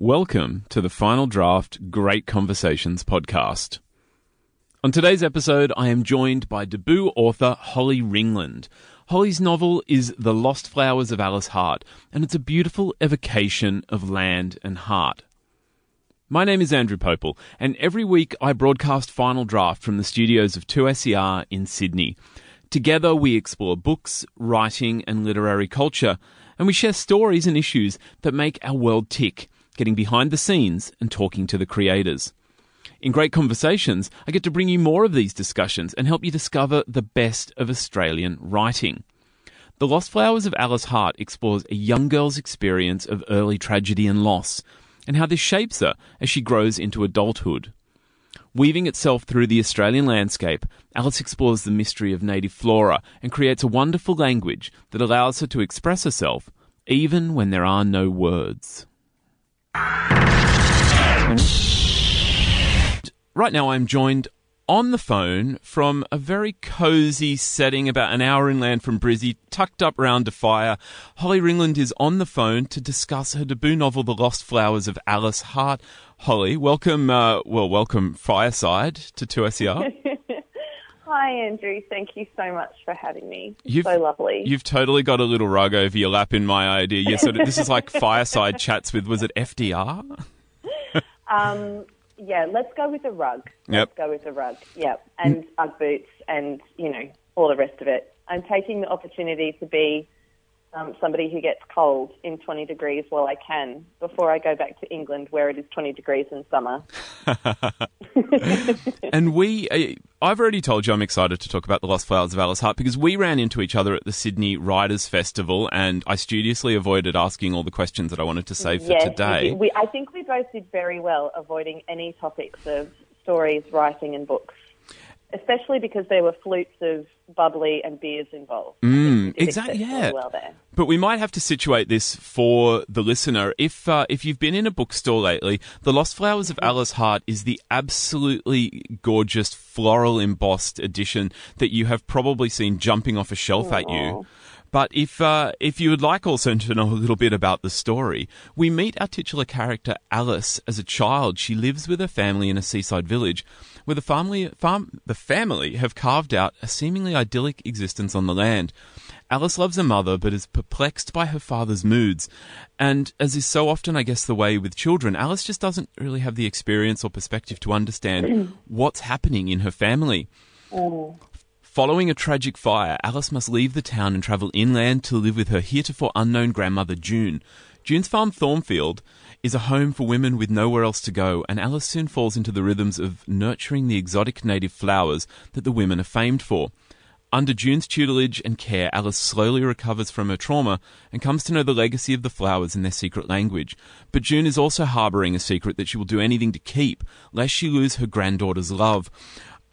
Welcome to the Final Draft Great Conversations podcast. On today's episode, I am joined by debut author Holly Ringland. Holly's novel is The Lost Flowers of Alice Hart, and it's a beautiful evocation of land and heart. My name is Andrew Popel, and every week I broadcast Final Draft from the studios of 2SER in Sydney. Together, we explore books, writing, and literary culture, and we share stories and issues that make our world tick getting behind the scenes and talking to the creators. In Great Conversations, I get to bring you more of these discussions and help you discover the best of Australian writing. The Lost Flowers of Alice Hart explores a young girl's experience of early tragedy and loss, and how this shapes her as she grows into adulthood. Weaving itself through the Australian landscape, Alice explores the mystery of native flora and creates a wonderful language that allows her to express herself even when there are no words. Right now, I'm joined on the phone from a very cozy setting about an hour inland from Brizzy, tucked up round a fire. Holly Ringland is on the phone to discuss her debut novel, The Lost Flowers of Alice Hart. Holly, welcome, uh, well, welcome Fireside to 2SER. Hi, Andrew. Thank you so much for having me. You've, so lovely. You've totally got a little rug over your lap in my idea. Of, this is like fireside chats with, was it FDR? um, yeah, let's go with a rug. Let's go with a rug. Yep. And Ugg boots and, you know, all the rest of it. I'm taking the opportunity to be um, somebody who gets cold in 20 degrees while I can before I go back to England where it is 20 degrees in summer. and we, uh, I've already told you I'm excited to talk about the Lost Flowers of Alice Hart because we ran into each other at the Sydney Writers Festival and I studiously avoided asking all the questions that I wanted to save for yes, today. We, I think we both did very well avoiding any topics of stories, writing, and books especially because there were flutes of bubbly and beers involved. Mm, exactly. Yeah. Well. But we might have to situate this for the listener. If uh, if you've been in a bookstore lately, The Lost Flowers of mm-hmm. Alice Hart is the absolutely gorgeous floral embossed edition that you have probably seen jumping off a shelf Aww. at you. But if uh, if you would like also to know a little bit about the story, we meet our titular character Alice as a child. She lives with her family in a seaside village, where the family farm, the family have carved out a seemingly idyllic existence on the land. Alice loves her mother, but is perplexed by her father's moods. And as is so often, I guess, the way with children, Alice just doesn't really have the experience or perspective to understand what's happening in her family. Oh. Following a tragic fire, Alice must leave the town and travel inland to live with her heretofore unknown grandmother, June. June's farm, Thornfield, is a home for women with nowhere else to go, and Alice soon falls into the rhythms of nurturing the exotic native flowers that the women are famed for. Under June's tutelage and care, Alice slowly recovers from her trauma and comes to know the legacy of the flowers and their secret language. But June is also harbouring a secret that she will do anything to keep, lest she lose her granddaughter's love.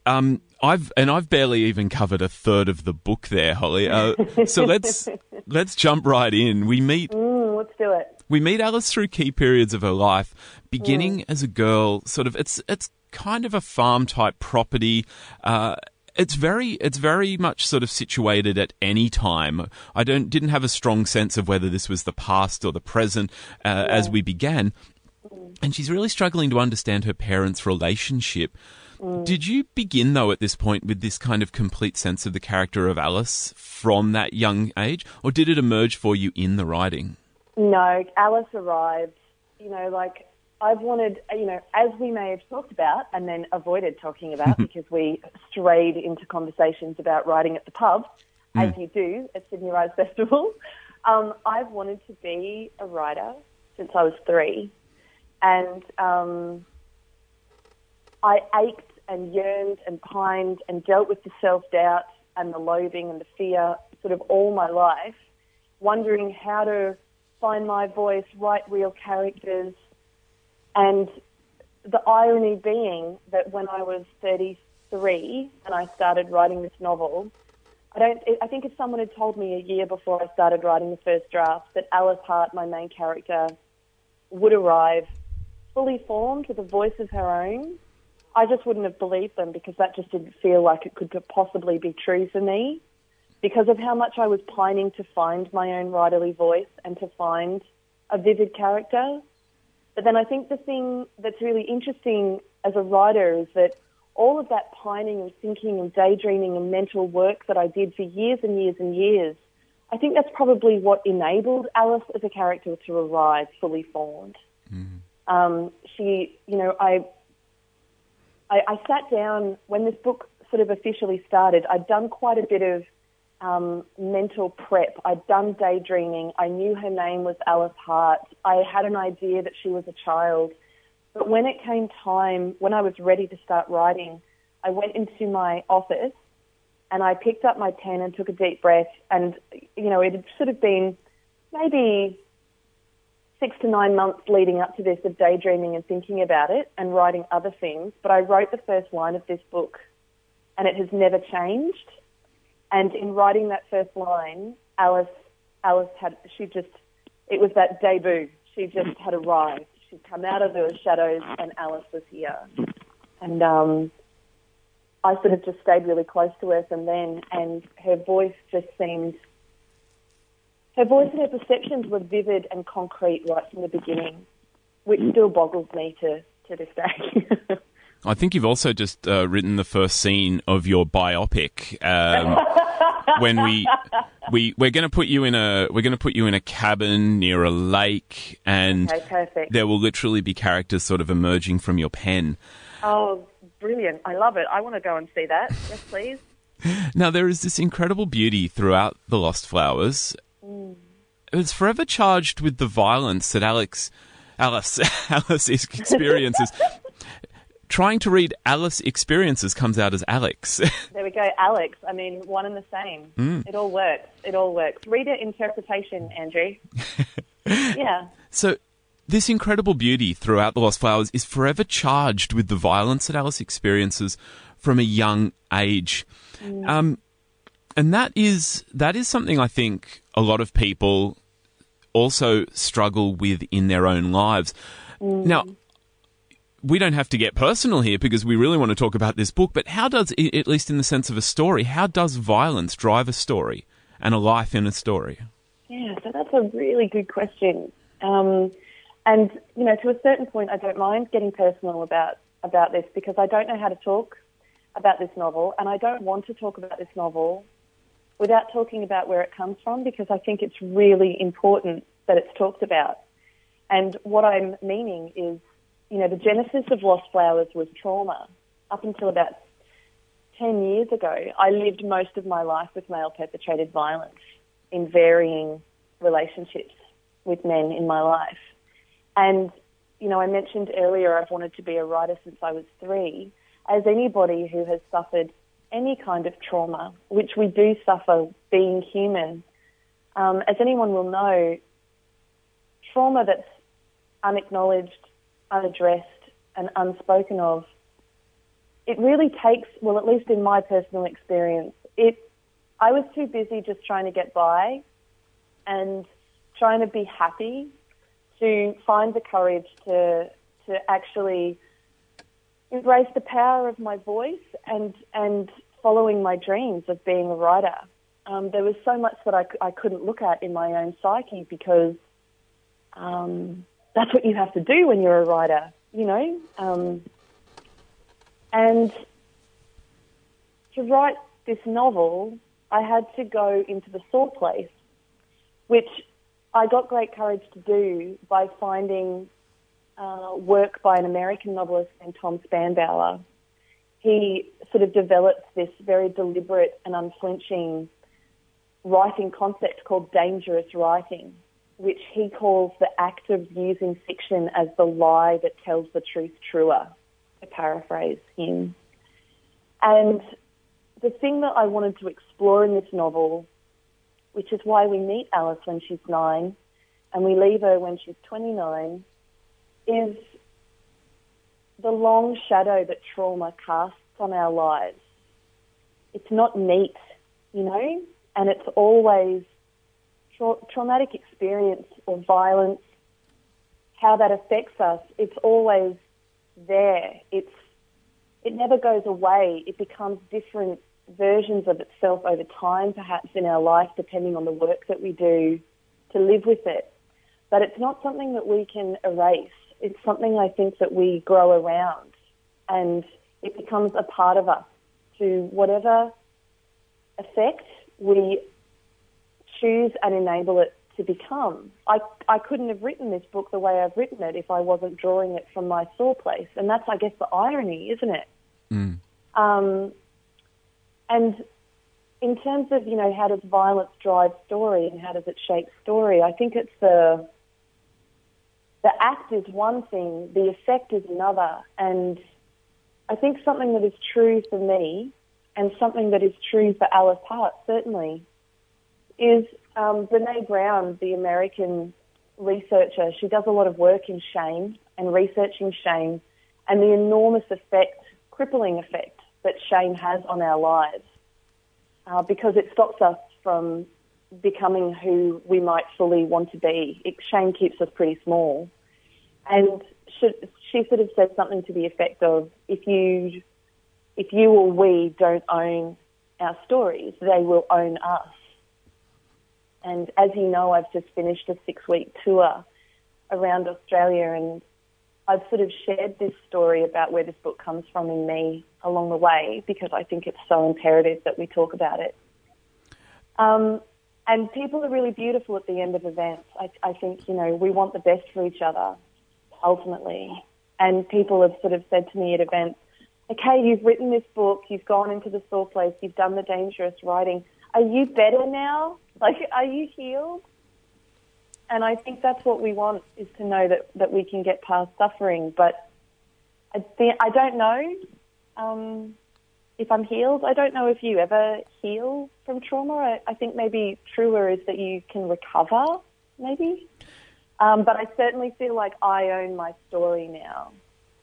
Um, I've and I've barely even covered a third of the book there, Holly. Uh, so let's let's jump right in. We meet. Mm, let's do it. We meet Alice through key periods of her life, beginning mm. as a girl. Sort of, it's it's kind of a farm type property. Uh, it's very it's very much sort of situated at any time. I don't didn't have a strong sense of whether this was the past or the present uh, yeah. as we began, mm. and she's really struggling to understand her parents' relationship. Mm. Did you begin, though, at this point with this kind of complete sense of the character of Alice from that young age, or did it emerge for you in the writing? No, Alice arrived, you know, like I've wanted, you know, as we may have talked about and then avoided talking about because we strayed into conversations about writing at the pub, mm. as you do at Sydney Writers Festival. Um, I've wanted to be a writer since I was three. And um, I ached and yearned and pined and dealt with the self doubt and the loathing and the fear sort of all my life, wondering how to find my voice, write real characters, and the irony being that when I was 33 and I started writing this novel, I don't. I think if someone had told me a year before I started writing the first draft that Alice Hart, my main character, would arrive fully formed with a voice of her own, I just wouldn't have believed them because that just didn't feel like it could possibly be true for me because of how much I was pining to find my own writerly voice and to find a vivid character. But then I think the thing that's really interesting as a writer is that all of that pining and thinking and daydreaming and mental work that I did for years and years and years, I think that's probably what enabled Alice as a character to arrive fully formed. Mm. Um, she, you know, I, I, I sat down when this book sort of officially started. I'd done quite a bit of um, mental prep. I'd done daydreaming. I knew her name was Alice Hart. I had an idea that she was a child. But when it came time, when I was ready to start writing, I went into my office and I picked up my pen and took a deep breath. And, you know, it had sort of been maybe six to nine months leading up to this of daydreaming and thinking about it and writing other things. But I wrote the first line of this book and it has never changed. And in writing that first line, Alice, Alice had, she just, it was that debut. She just had arrived. She'd come out of the shadows and Alice was here. And um, I sort of just stayed really close to her from then, and her voice just seemed, her voice and her perceptions were vivid and concrete right from the beginning, which still boggles me to, to this day. I think you've also just uh, written the first scene of your biopic. Um, when we we we're going to put you in a we're going to put you in a cabin near a lake, and okay, there will literally be characters sort of emerging from your pen. Oh, brilliant! I love it. I want to go and see that. Yes, please. Now there is this incredible beauty throughout the Lost Flowers. Mm. It's forever charged with the violence that Alex Alice Alice experiences trying to read Alice experiences comes out as Alex. there we go, Alex. I mean, one and the same. Mm. It all works. It all works. Reader interpretation, Andrew. yeah. So, this incredible beauty throughout The Lost Flowers is forever charged with the violence that Alice experiences from a young age. Mm. Um, and that is that is something I think a lot of people also struggle with in their own lives. Mm. Now, we don't have to get personal here because we really want to talk about this book, but how does, at least in the sense of a story, how does violence drive a story and a life in a story? Yeah, so that's a really good question. Um, and, you know, to a certain point, I don't mind getting personal about, about this because I don't know how to talk about this novel and I don't want to talk about this novel without talking about where it comes from because I think it's really important that it's talked about. And what I'm meaning is you know, the genesis of Lost Flowers was trauma. Up until about 10 years ago, I lived most of my life with male perpetrated violence in varying relationships with men in my life. And, you know, I mentioned earlier I've wanted to be a writer since I was three. As anybody who has suffered any kind of trauma, which we do suffer being human, um, as anyone will know, trauma that's unacknowledged, unaddressed and unspoken of, it really takes, well, at least in my personal experience, it, I was too busy just trying to get by and trying to be happy to find the courage to, to actually embrace the power of my voice and, and following my dreams of being a writer. Um, there was so much that I, I couldn't look at in my own psyche because um, that's what you have to do when you're a writer, you know. Um, and to write this novel, I had to go into the sore place, which I got great courage to do by finding uh, work by an American novelist named Tom Spanbauer. He sort of develops this very deliberate and unflinching writing concept called dangerous writing which he calls the act of using fiction as the lie that tells the truth truer, to paraphrase him. And the thing that I wanted to explore in this novel, which is why we meet Alice when she's nine and we leave her when she's 29, is the long shadow that trauma casts on our lives. It's not neat, you know, and it's always tra- traumatic experience or violence, how that affects us, it's always there. It's it never goes away. It becomes different versions of itself over time, perhaps in our life, depending on the work that we do to live with it. But it's not something that we can erase. It's something I think that we grow around and it becomes a part of us to whatever effect we choose and enable it to become. I, I couldn't have written this book the way I've written it if I wasn't drawing it from my sore place. And that's, I guess, the irony, isn't it? Mm. Um, and in terms of, you know, how does violence drive story and how does it shape story, I think it's the, the act is one thing, the effect is another. And I think something that is true for me and something that is true for Alice Hart, certainly, is um, Brene Brown, the American researcher. She does a lot of work in shame and researching shame and the enormous effect, crippling effect, that shame has on our lives uh, because it stops us from becoming who we might fully want to be. It, shame keeps us pretty small. And she, she sort of said something to the effect of, if you, if you or we don't own our stories, they will own us. And as you know, I've just finished a six week tour around Australia and I've sort of shared this story about where this book comes from in me along the way because I think it's so imperative that we talk about it. Um, and people are really beautiful at the end of events. I, I think, you know, we want the best for each other ultimately. And people have sort of said to me at events, okay, you've written this book, you've gone into the sore place, you've done the dangerous writing. Are you better now? Like, are you healed? And I think that's what we want is to know that, that we can get past suffering. But I, think, I don't know um, if I'm healed. I don't know if you ever heal from trauma. I, I think maybe truer is that you can recover, maybe. Um, but I certainly feel like I own my story now,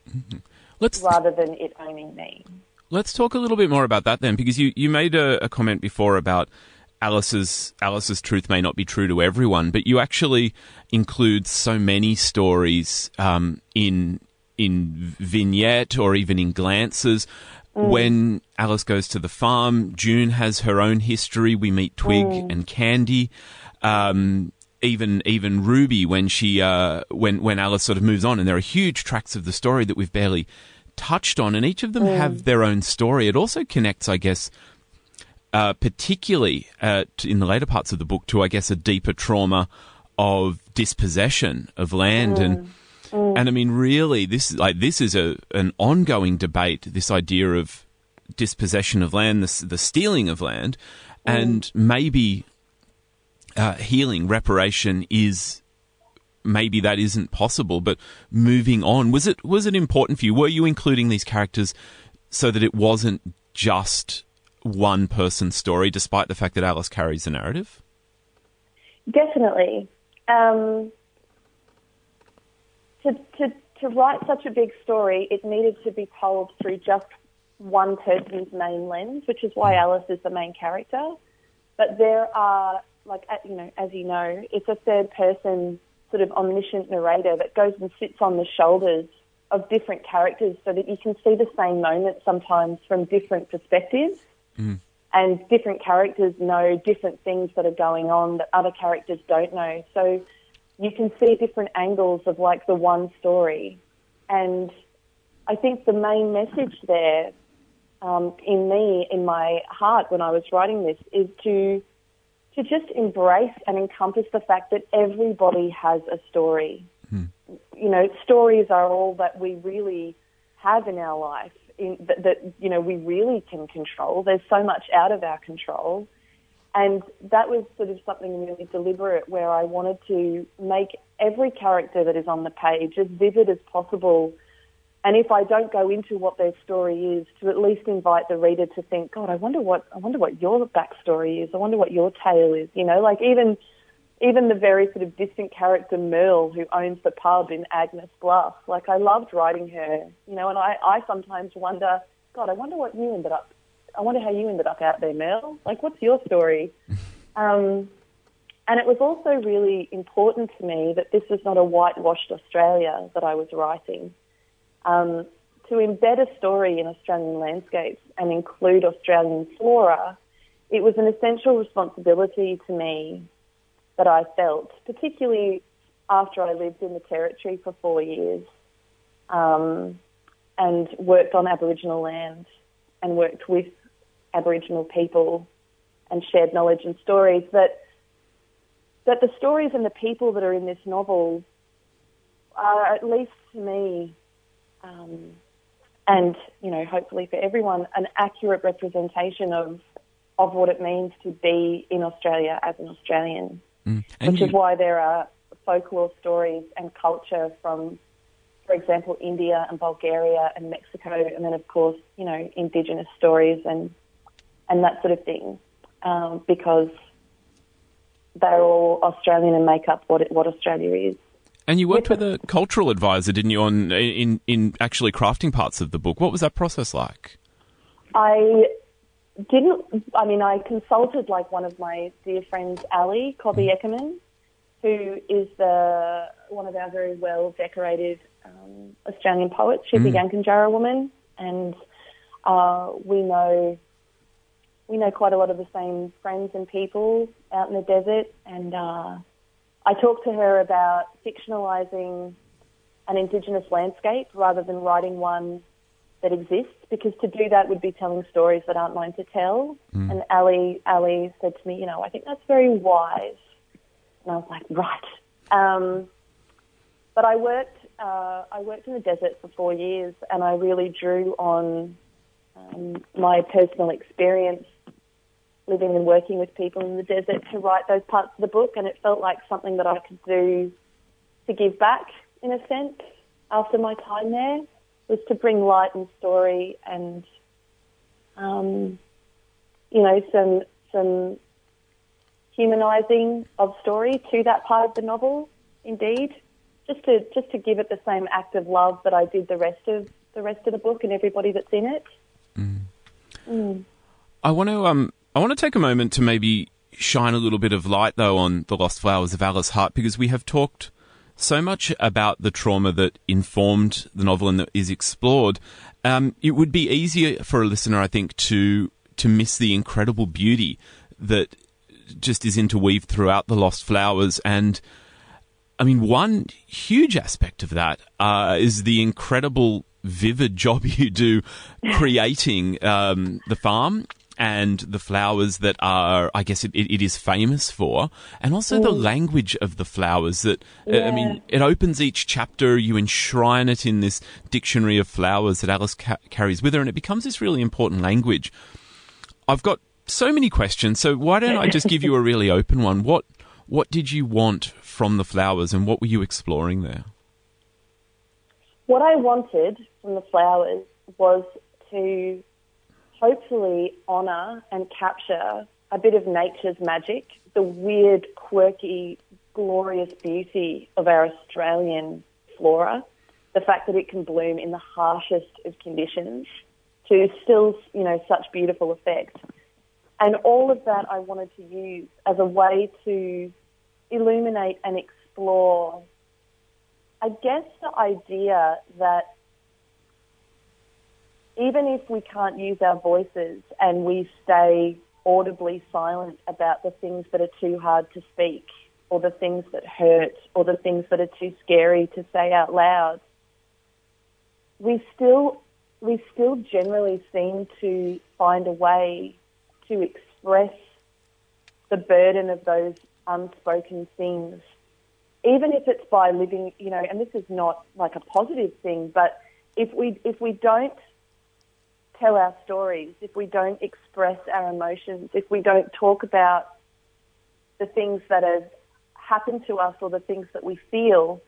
Let's rather than it owning me. Let's talk a little bit more about that then, because you, you made a, a comment before about Alice's Alice's truth may not be true to everyone, but you actually include so many stories um, in in vignette or even in glances. Mm. When Alice goes to the farm, June has her own history. We meet Twig Mm. and Candy. Um, even even Ruby when she uh, when when Alice sort of moves on, and there are huge tracks of the story that we've barely touched on, and each of them have their own story. It also connects, I guess, uh, particularly uh, in the later parts of the book, to I guess a deeper trauma of dispossession of land and. And I mean, really, this is like this is a an ongoing debate. This idea of dispossession of land, the, the stealing of land, and maybe uh, healing, reparation is maybe that isn't possible. But moving on, was it was it important for you? Were you including these characters so that it wasn't just one person's story, despite the fact that Alice carries the narrative? Definitely. Um, to, to, to write such a big story, it needed to be told through just one person's main lens, which is why Alice is the main character. But there are, like, you know, as you know, it's a third person sort of omniscient narrator that goes and sits on the shoulders of different characters so that you can see the same moment sometimes from different perspectives mm-hmm. and different characters know different things that are going on that other characters don't know. So you can see different angles of like the one story. And I think the main message there um, in me, in my heart when I was writing this, is to to just embrace and encompass the fact that everybody has a story. You know, stories are all that we really have in our life in, that, that you know we really can control. There's so much out of our control, and that was sort of something really deliberate where I wanted to make every character that is on the page as vivid as possible. And if I don't go into what their story is, to at least invite the reader to think, God, I wonder what I wonder what your backstory is. I wonder what your tale is. You know, like even even the very sort of distant character Merle, who owns the pub in Agnes Bluff. Like I loved writing her, you know, and I, I sometimes wonder, God, I wonder what you ended up. I wonder how you ended up out there, Merle. Like, what's your story? um, and it was also really important to me that this was not a whitewashed Australia that I was writing. Um, to embed a story in Australian landscapes and include Australian flora, it was an essential responsibility to me that I felt, particularly after I lived in the territory for four years um, and worked on Aboriginal land and worked with Aboriginal people and shared knowledge and stories that that the stories and the people that are in this novel are, at least to me, um, and you know, hopefully for everyone, an accurate representation of of what it means to be in Australia as an Australian. Mm. Which you... is why there are folklore stories and culture from, for example, India and Bulgaria and Mexico, and then of course, you know, Indigenous stories and and that sort of thing, um, because they're all Australian and make up what it, what Australia is. And you worked with a cultural advisor, didn't you, on in in actually crafting parts of the book? What was that process like? I didn't. I mean, I consulted like one of my dear friends, Ali Cobby mm. Eckermann, who is the one of our very well decorated um, Australian poets. She's mm. a Yankunytjatjara woman, and uh, we know we know quite a lot of the same friends and people out in the desert. And uh, I talked to her about fictionalising an Indigenous landscape rather than writing one that exists, because to do that would be telling stories that aren't mine to tell. Mm. And Ali, Ali said to me, you know, I think that's very wise. And I was like, right. Um, but I worked, uh, I worked in the desert for four years, and I really drew on um, my personal experience living and working with people in the desert to write those parts of the book, and it felt like something that I could do to give back in a sense after my time there was to bring light and story and um, you know some some humanizing of story to that part of the novel indeed just to just to give it the same act of love that I did the rest of the rest of the book and everybody that's in it mm. Mm. I want to um I want to take a moment to maybe shine a little bit of light, though, on The Lost Flowers of Alice Hart, because we have talked so much about the trauma that informed the novel and that is explored. Um, it would be easier for a listener, I think, to to miss the incredible beauty that just is interweaved throughout The Lost Flowers. And I mean, one huge aspect of that uh, is the incredible vivid job you do creating um, the farm and the flowers that are, I guess, it, it, it is famous for, and also mm. the language of the flowers. That yeah. I mean, it opens each chapter. You enshrine it in this dictionary of flowers that Alice ca- carries with her, and it becomes this really important language. I've got so many questions, so why don't I just give you a really open one? What what did you want from the flowers, and what were you exploring there? What I wanted from the flowers was to hopefully honour and capture a bit of nature's magic, the weird, quirky, glorious beauty of our Australian flora, the fact that it can bloom in the harshest of conditions to still, you know, such beautiful effect. And all of that I wanted to use as a way to illuminate and explore, I guess, the idea that even if we can't use our voices and we stay audibly silent about the things that are too hard to speak or the things that hurt or the things that are too scary to say out loud, we still we still generally seem to find a way to express the burden of those unspoken things, even if it's by living, you know, and this is not like a positive thing, but if we if we don't tell our stories, if we don't express our emotions, if we don't talk about the things that have happened to us or the things that we feel,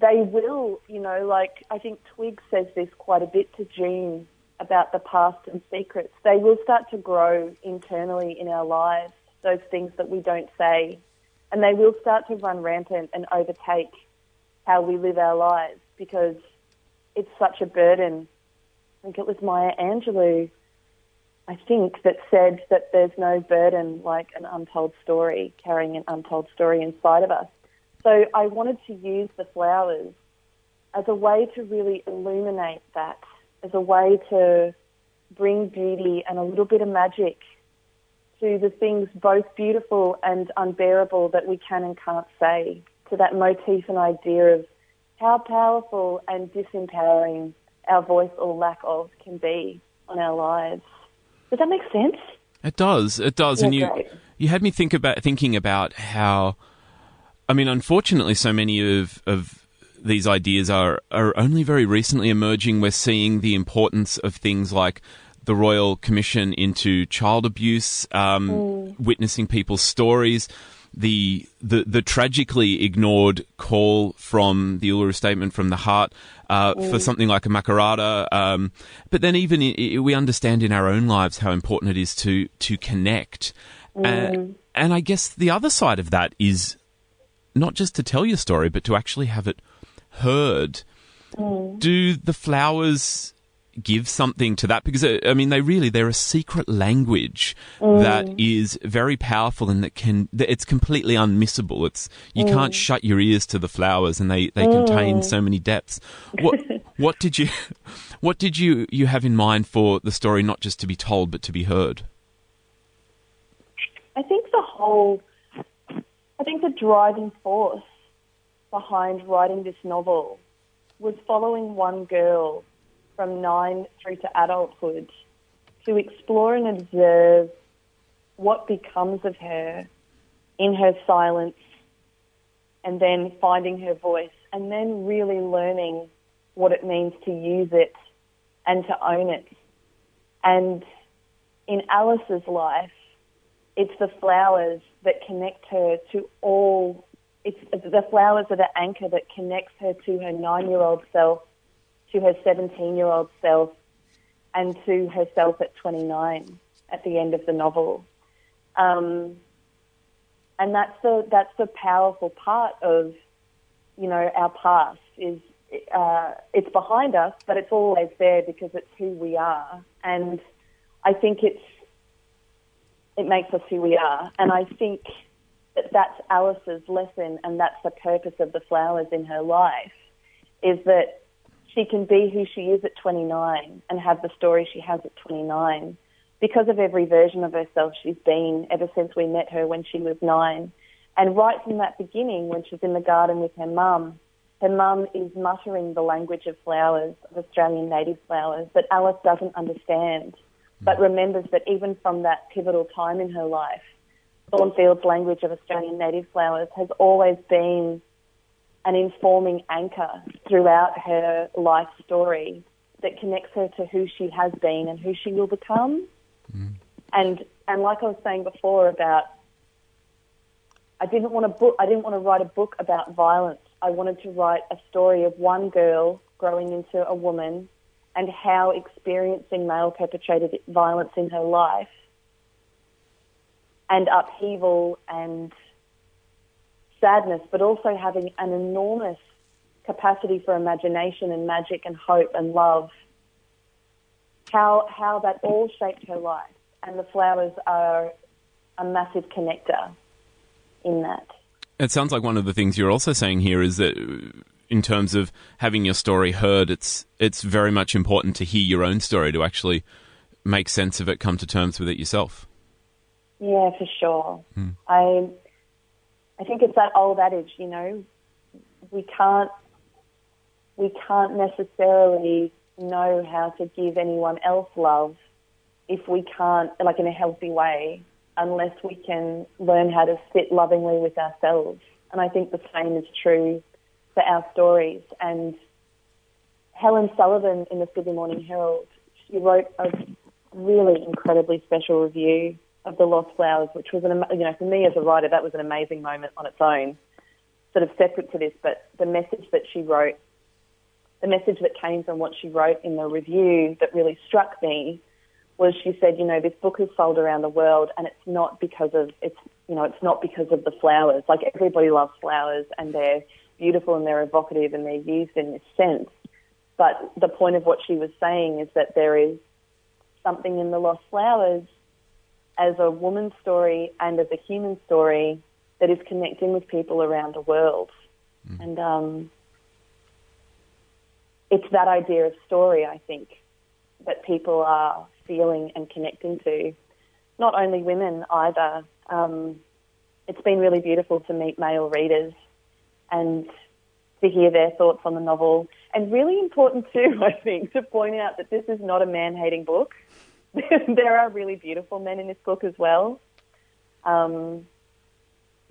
they will, you know, like I think Twig says this quite a bit to June about the past and secrets. They will start to grow internally in our lives, those things that we don't say, and they will start to run rampant and overtake how we live our lives because it's such a burden think it was Maya Angelou, I think, that said that there's no burden like an untold story, carrying an untold story inside of us. So I wanted to use the flowers as a way to really illuminate that, as a way to bring beauty and a little bit of magic to the things both beautiful and unbearable that we can and can't say to that motif and idea of how powerful and disempowering our voice or lack of can be on our lives. Does that make sense? It does. It does. Yeah, and you great. you had me think about thinking about how I mean, unfortunately so many of of these ideas are are only very recently emerging. We're seeing the importance of things like the Royal Commission into child abuse, um, witnessing people's stories, the, the the tragically ignored call from the Uluru Statement from the Heart uh, for something like a Makarrata. Um, but then even we understand in our own lives how important it is to to connect. And, and I guess the other side of that is not just to tell your story, but to actually have it heard. Do the flowers give something to that? Because uh, I mean, they really they're a secret language that mm. is very powerful and that can that it's completely unmissable. It's you can't mm. shut your ears to the flowers, and they they contain mm. so many depths. What what did you what did you you have in mind for the story, not just to be told but to be heard? I think the whole, I think the driving force behind writing this novel was following one girl from nine through to adulthood to explore and observe what becomes of her in her silence and then finding her voice and then really learning what it means to use it and to own it. And in Alice's life, it's the flowers that connect her to all. It's the flowers that are the anchor that connects her to her nine-year-old self, to her 17-year-old self, and to herself at 29 at the end of the novel. Um, and that's the that's the powerful part of you know our past is uh, it's behind us, but it's always there because it's who we are, and I think it's it makes us who we are, and I think that that's Alice's lesson, and that's the purpose of the flowers in her life, is that she can be who she is at 29 and have the story she has at 29 because of every version of herself she's been ever since we met her when she was nine. And right from that beginning, when she's in the garden with her mum, her mum is muttering the language of flowers, of Australian native flowers, that Alice doesn't understand, but hmm. remembers that even from that pivotal time in her life, Thornfield's language of Australian native flowers has always been an informing anchor throughout her life story that connects her to who she has been and who she will become. Mm-hmm. And and like I was saying before about I didn't want to book I didn't want to write a book about violence. I wanted to write a story of one girl growing into a woman and how experiencing male perpetrated violence in her life and upheaval and sadness, but also having an enormous capacity for imagination and magic and hope and love. How how that all shaped her life, and the flowers are a massive connector in that. It sounds like one of the things you're also saying here is that, in terms of having your story heard, it's it's very much important to hear your own story to actually make sense of it, come to terms with it yourself. Yeah, for sure. Hmm. I I think it's that old adage, you know, we can't we can't necessarily know how to give anyone else love if we can't like in a healthy way unless we can learn how to sit lovingly with ourselves. And I think the same is true for our stories. And Helen Sullivan in the Sydney Morning Herald, she wrote a really incredibly special review of the Lost Flowers, which was an you know for me as a writer that was an amazing moment on its own, sort of separate to this. But the message that she wrote, the message that came from what she wrote in the review that really struck me was she said, you know, this book is sold around the world, and it's not because of it's you know it's not because of the flowers. Like everybody loves flowers, and they're beautiful and they're evocative and they're used in this sense. But the point of what she was saying is that there is something in the lost flowers as a woman's story and as a human story that is connecting with people around the world. And um, it's that idea of story, I think, that people are feeling and connecting to. Not only women either. Um, it's been really beautiful to meet male readers and to hear their thoughts on the novel. And really important too, I think, to point out that this is not a man-hating book. there are really beautiful men in this book as well. Um,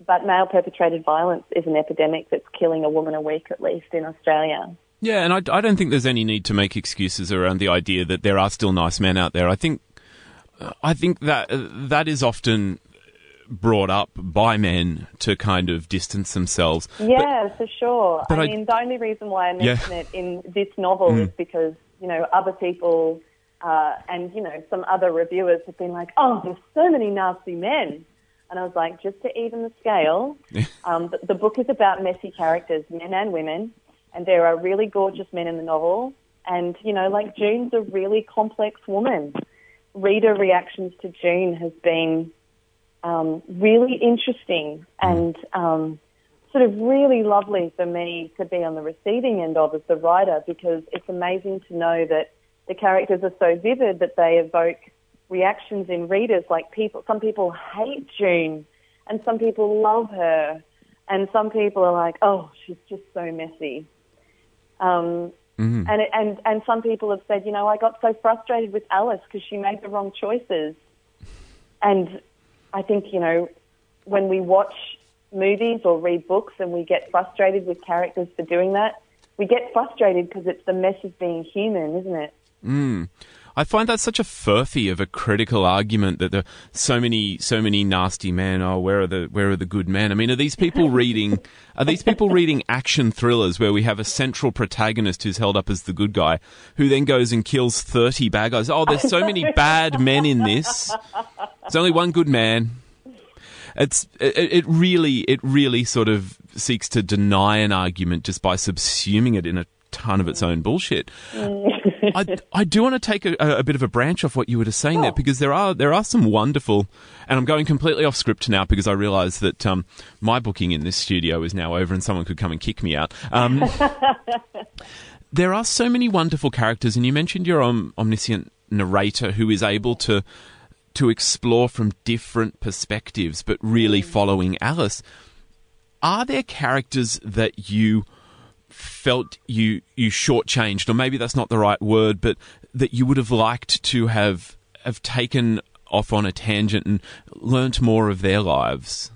but male perpetrated violence is an epidemic that's killing a woman a week at least in Australia. Yeah, and I, I don't think there's any need to make excuses around the idea that there are still nice men out there. I think I think that that is often brought up by men to kind of distance themselves. Yeah, but, for sure. I, I, mean, the only reason why I mention yeah. it in this novel mm. is because you know other people uh, and you know some other reviewers have been like, "Oh, there's so many nasty men," and I was like, just to even the scale, um, the, the book is about messy characters, men and women, and there are really gorgeous men in the novel, and you know, like June's a really complex woman. Reader reactions to June has been um, really interesting and um, sort of really lovely for me to be on the receiving end of as the writer because it's amazing to know that the characters are so vivid that they evoke reactions in readers. Like people, some people hate June, and some people love her, and some people are like, "Oh, she's just so messy." Um, mm-hmm. And and and some people have said, you know, I got so frustrated with Alice because she made the wrong choices, and I think, you know, when we watch movies or read books and we get frustrated with characters for doing that, we get frustrated because it's the mess of being human, isn't it? Mm. I find that such a furphy of a critical argument that there are so many, so many nasty men. Oh, where are the where are the good men? I mean, are these people reading? Are these people reading action thrillers where we have a central protagonist who's held up as the good guy, who then goes and kills thirty bad guys? Oh, there's so many bad men in this. There's only one good man. It's it, it really it really sort of seeks to deny an argument just by subsuming it in a ton of its own bullshit. I, I do want to take a, a, bit of a branch off what you were just saying oh. there because there are there are some wonderful, and I'm going completely off script now because I realise that um, my booking in this studio is now over and someone could come and kick me out. Um, there are so many wonderful characters, and you mentioned your om- omniscient narrator who is able to to explore from different perspectives, but really mm. following Alice. Are there characters that you felt you you shortchanged, or maybe that's not the right word, but that you would have liked to have have taken off on a tangent and learnt more of their lives?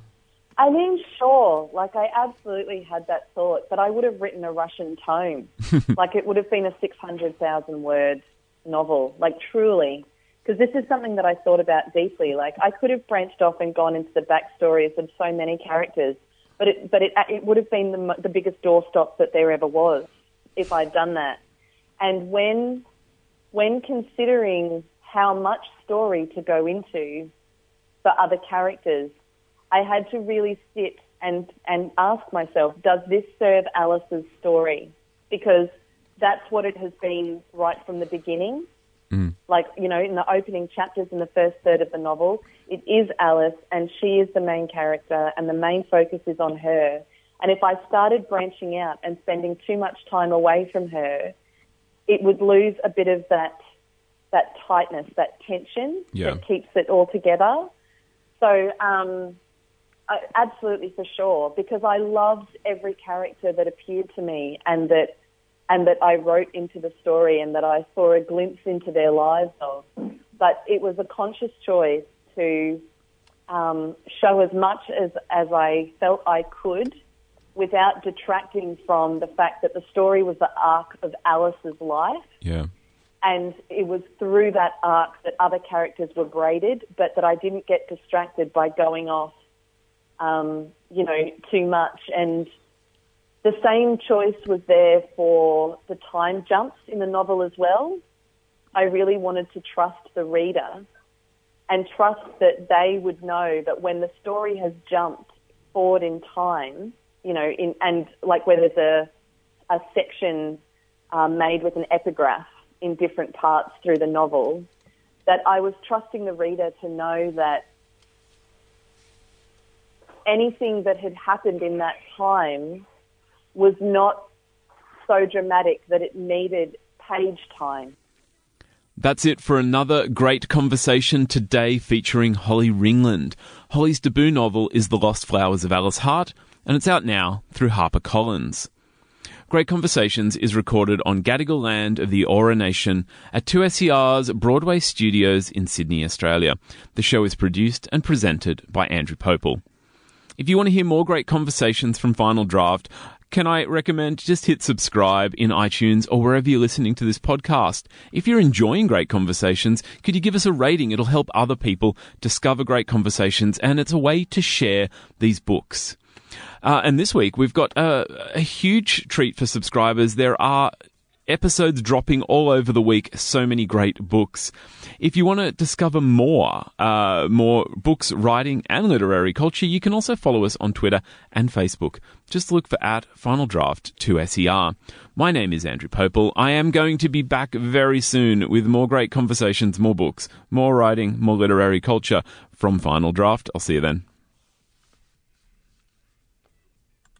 I mean, sure. Like, I absolutely had that thought, but I would have written a Russian tome. like, it would have been a 600,000 word novel, like, truly. Because this is something that I thought about deeply. Like, I could have branched off and gone into the backstories of so many characters but it, but it, it would have been the, the biggest doorstop that there ever was if I'd done that. And when, when considering how much story to go into for other characters, I had to really sit and, and ask myself, does this serve Alice's story? Because that's what it has been right from the beginning. Mm. Like, you know, in the opening chapters in the first third of the novel, it is Alice and she is the main character and the main focus is on her. And if I started branching out and spending too much time away from her, it would lose a bit of that that tightness, that tension yeah. that keeps it all together. So, um, I, absolutely for sure, because I loved every character that appeared to me and that and that I wrote into the story and that I saw a glimpse into their lives of. But it was a conscious choice to um, show as much as, as I felt I could without detracting from the fact that the story was the arc of Alice's life. Yeah. And it was through that arc that other characters were braided, but that I didn't get distracted by going off, um, you know, too much. And the same choice was there for the time jumps in the novel as well. I really wanted to trust the reader and trust that they would know that when the story has jumped forward in time, you know, in, and like where there's a, a section um, made with an epigraph in different parts through the novel, that I was trusting the reader to know that anything that had happened in that time was not so dramatic that it needed page time. That's it for another great conversation today featuring Holly Ringland. Holly's debut novel is The Lost Flowers of Alice Hart. and it's out now through HarperCollins. Great Conversations is recorded on Gadigal land of the Eora Nation at 2SER's Broadway Studios in Sydney, Australia. The show is produced and presented by Andrew Popel. If you want to hear more great conversations from Final Draft, can I recommend just hit subscribe in iTunes or wherever you're listening to this podcast? If you're enjoying great conversations, could you give us a rating? It'll help other people discover great conversations and it's a way to share these books. Uh, and this week we've got a, a huge treat for subscribers. There are episodes dropping all over the week. So many great books. If you want to discover more, uh, more books, writing, and literary culture, you can also follow us on Twitter and Facebook. Just look for at Final Draft 2SER. My name is Andrew Popel. I am going to be back very soon with more great conversations, more books, more writing, more literary culture from Final Draft. I'll see you then.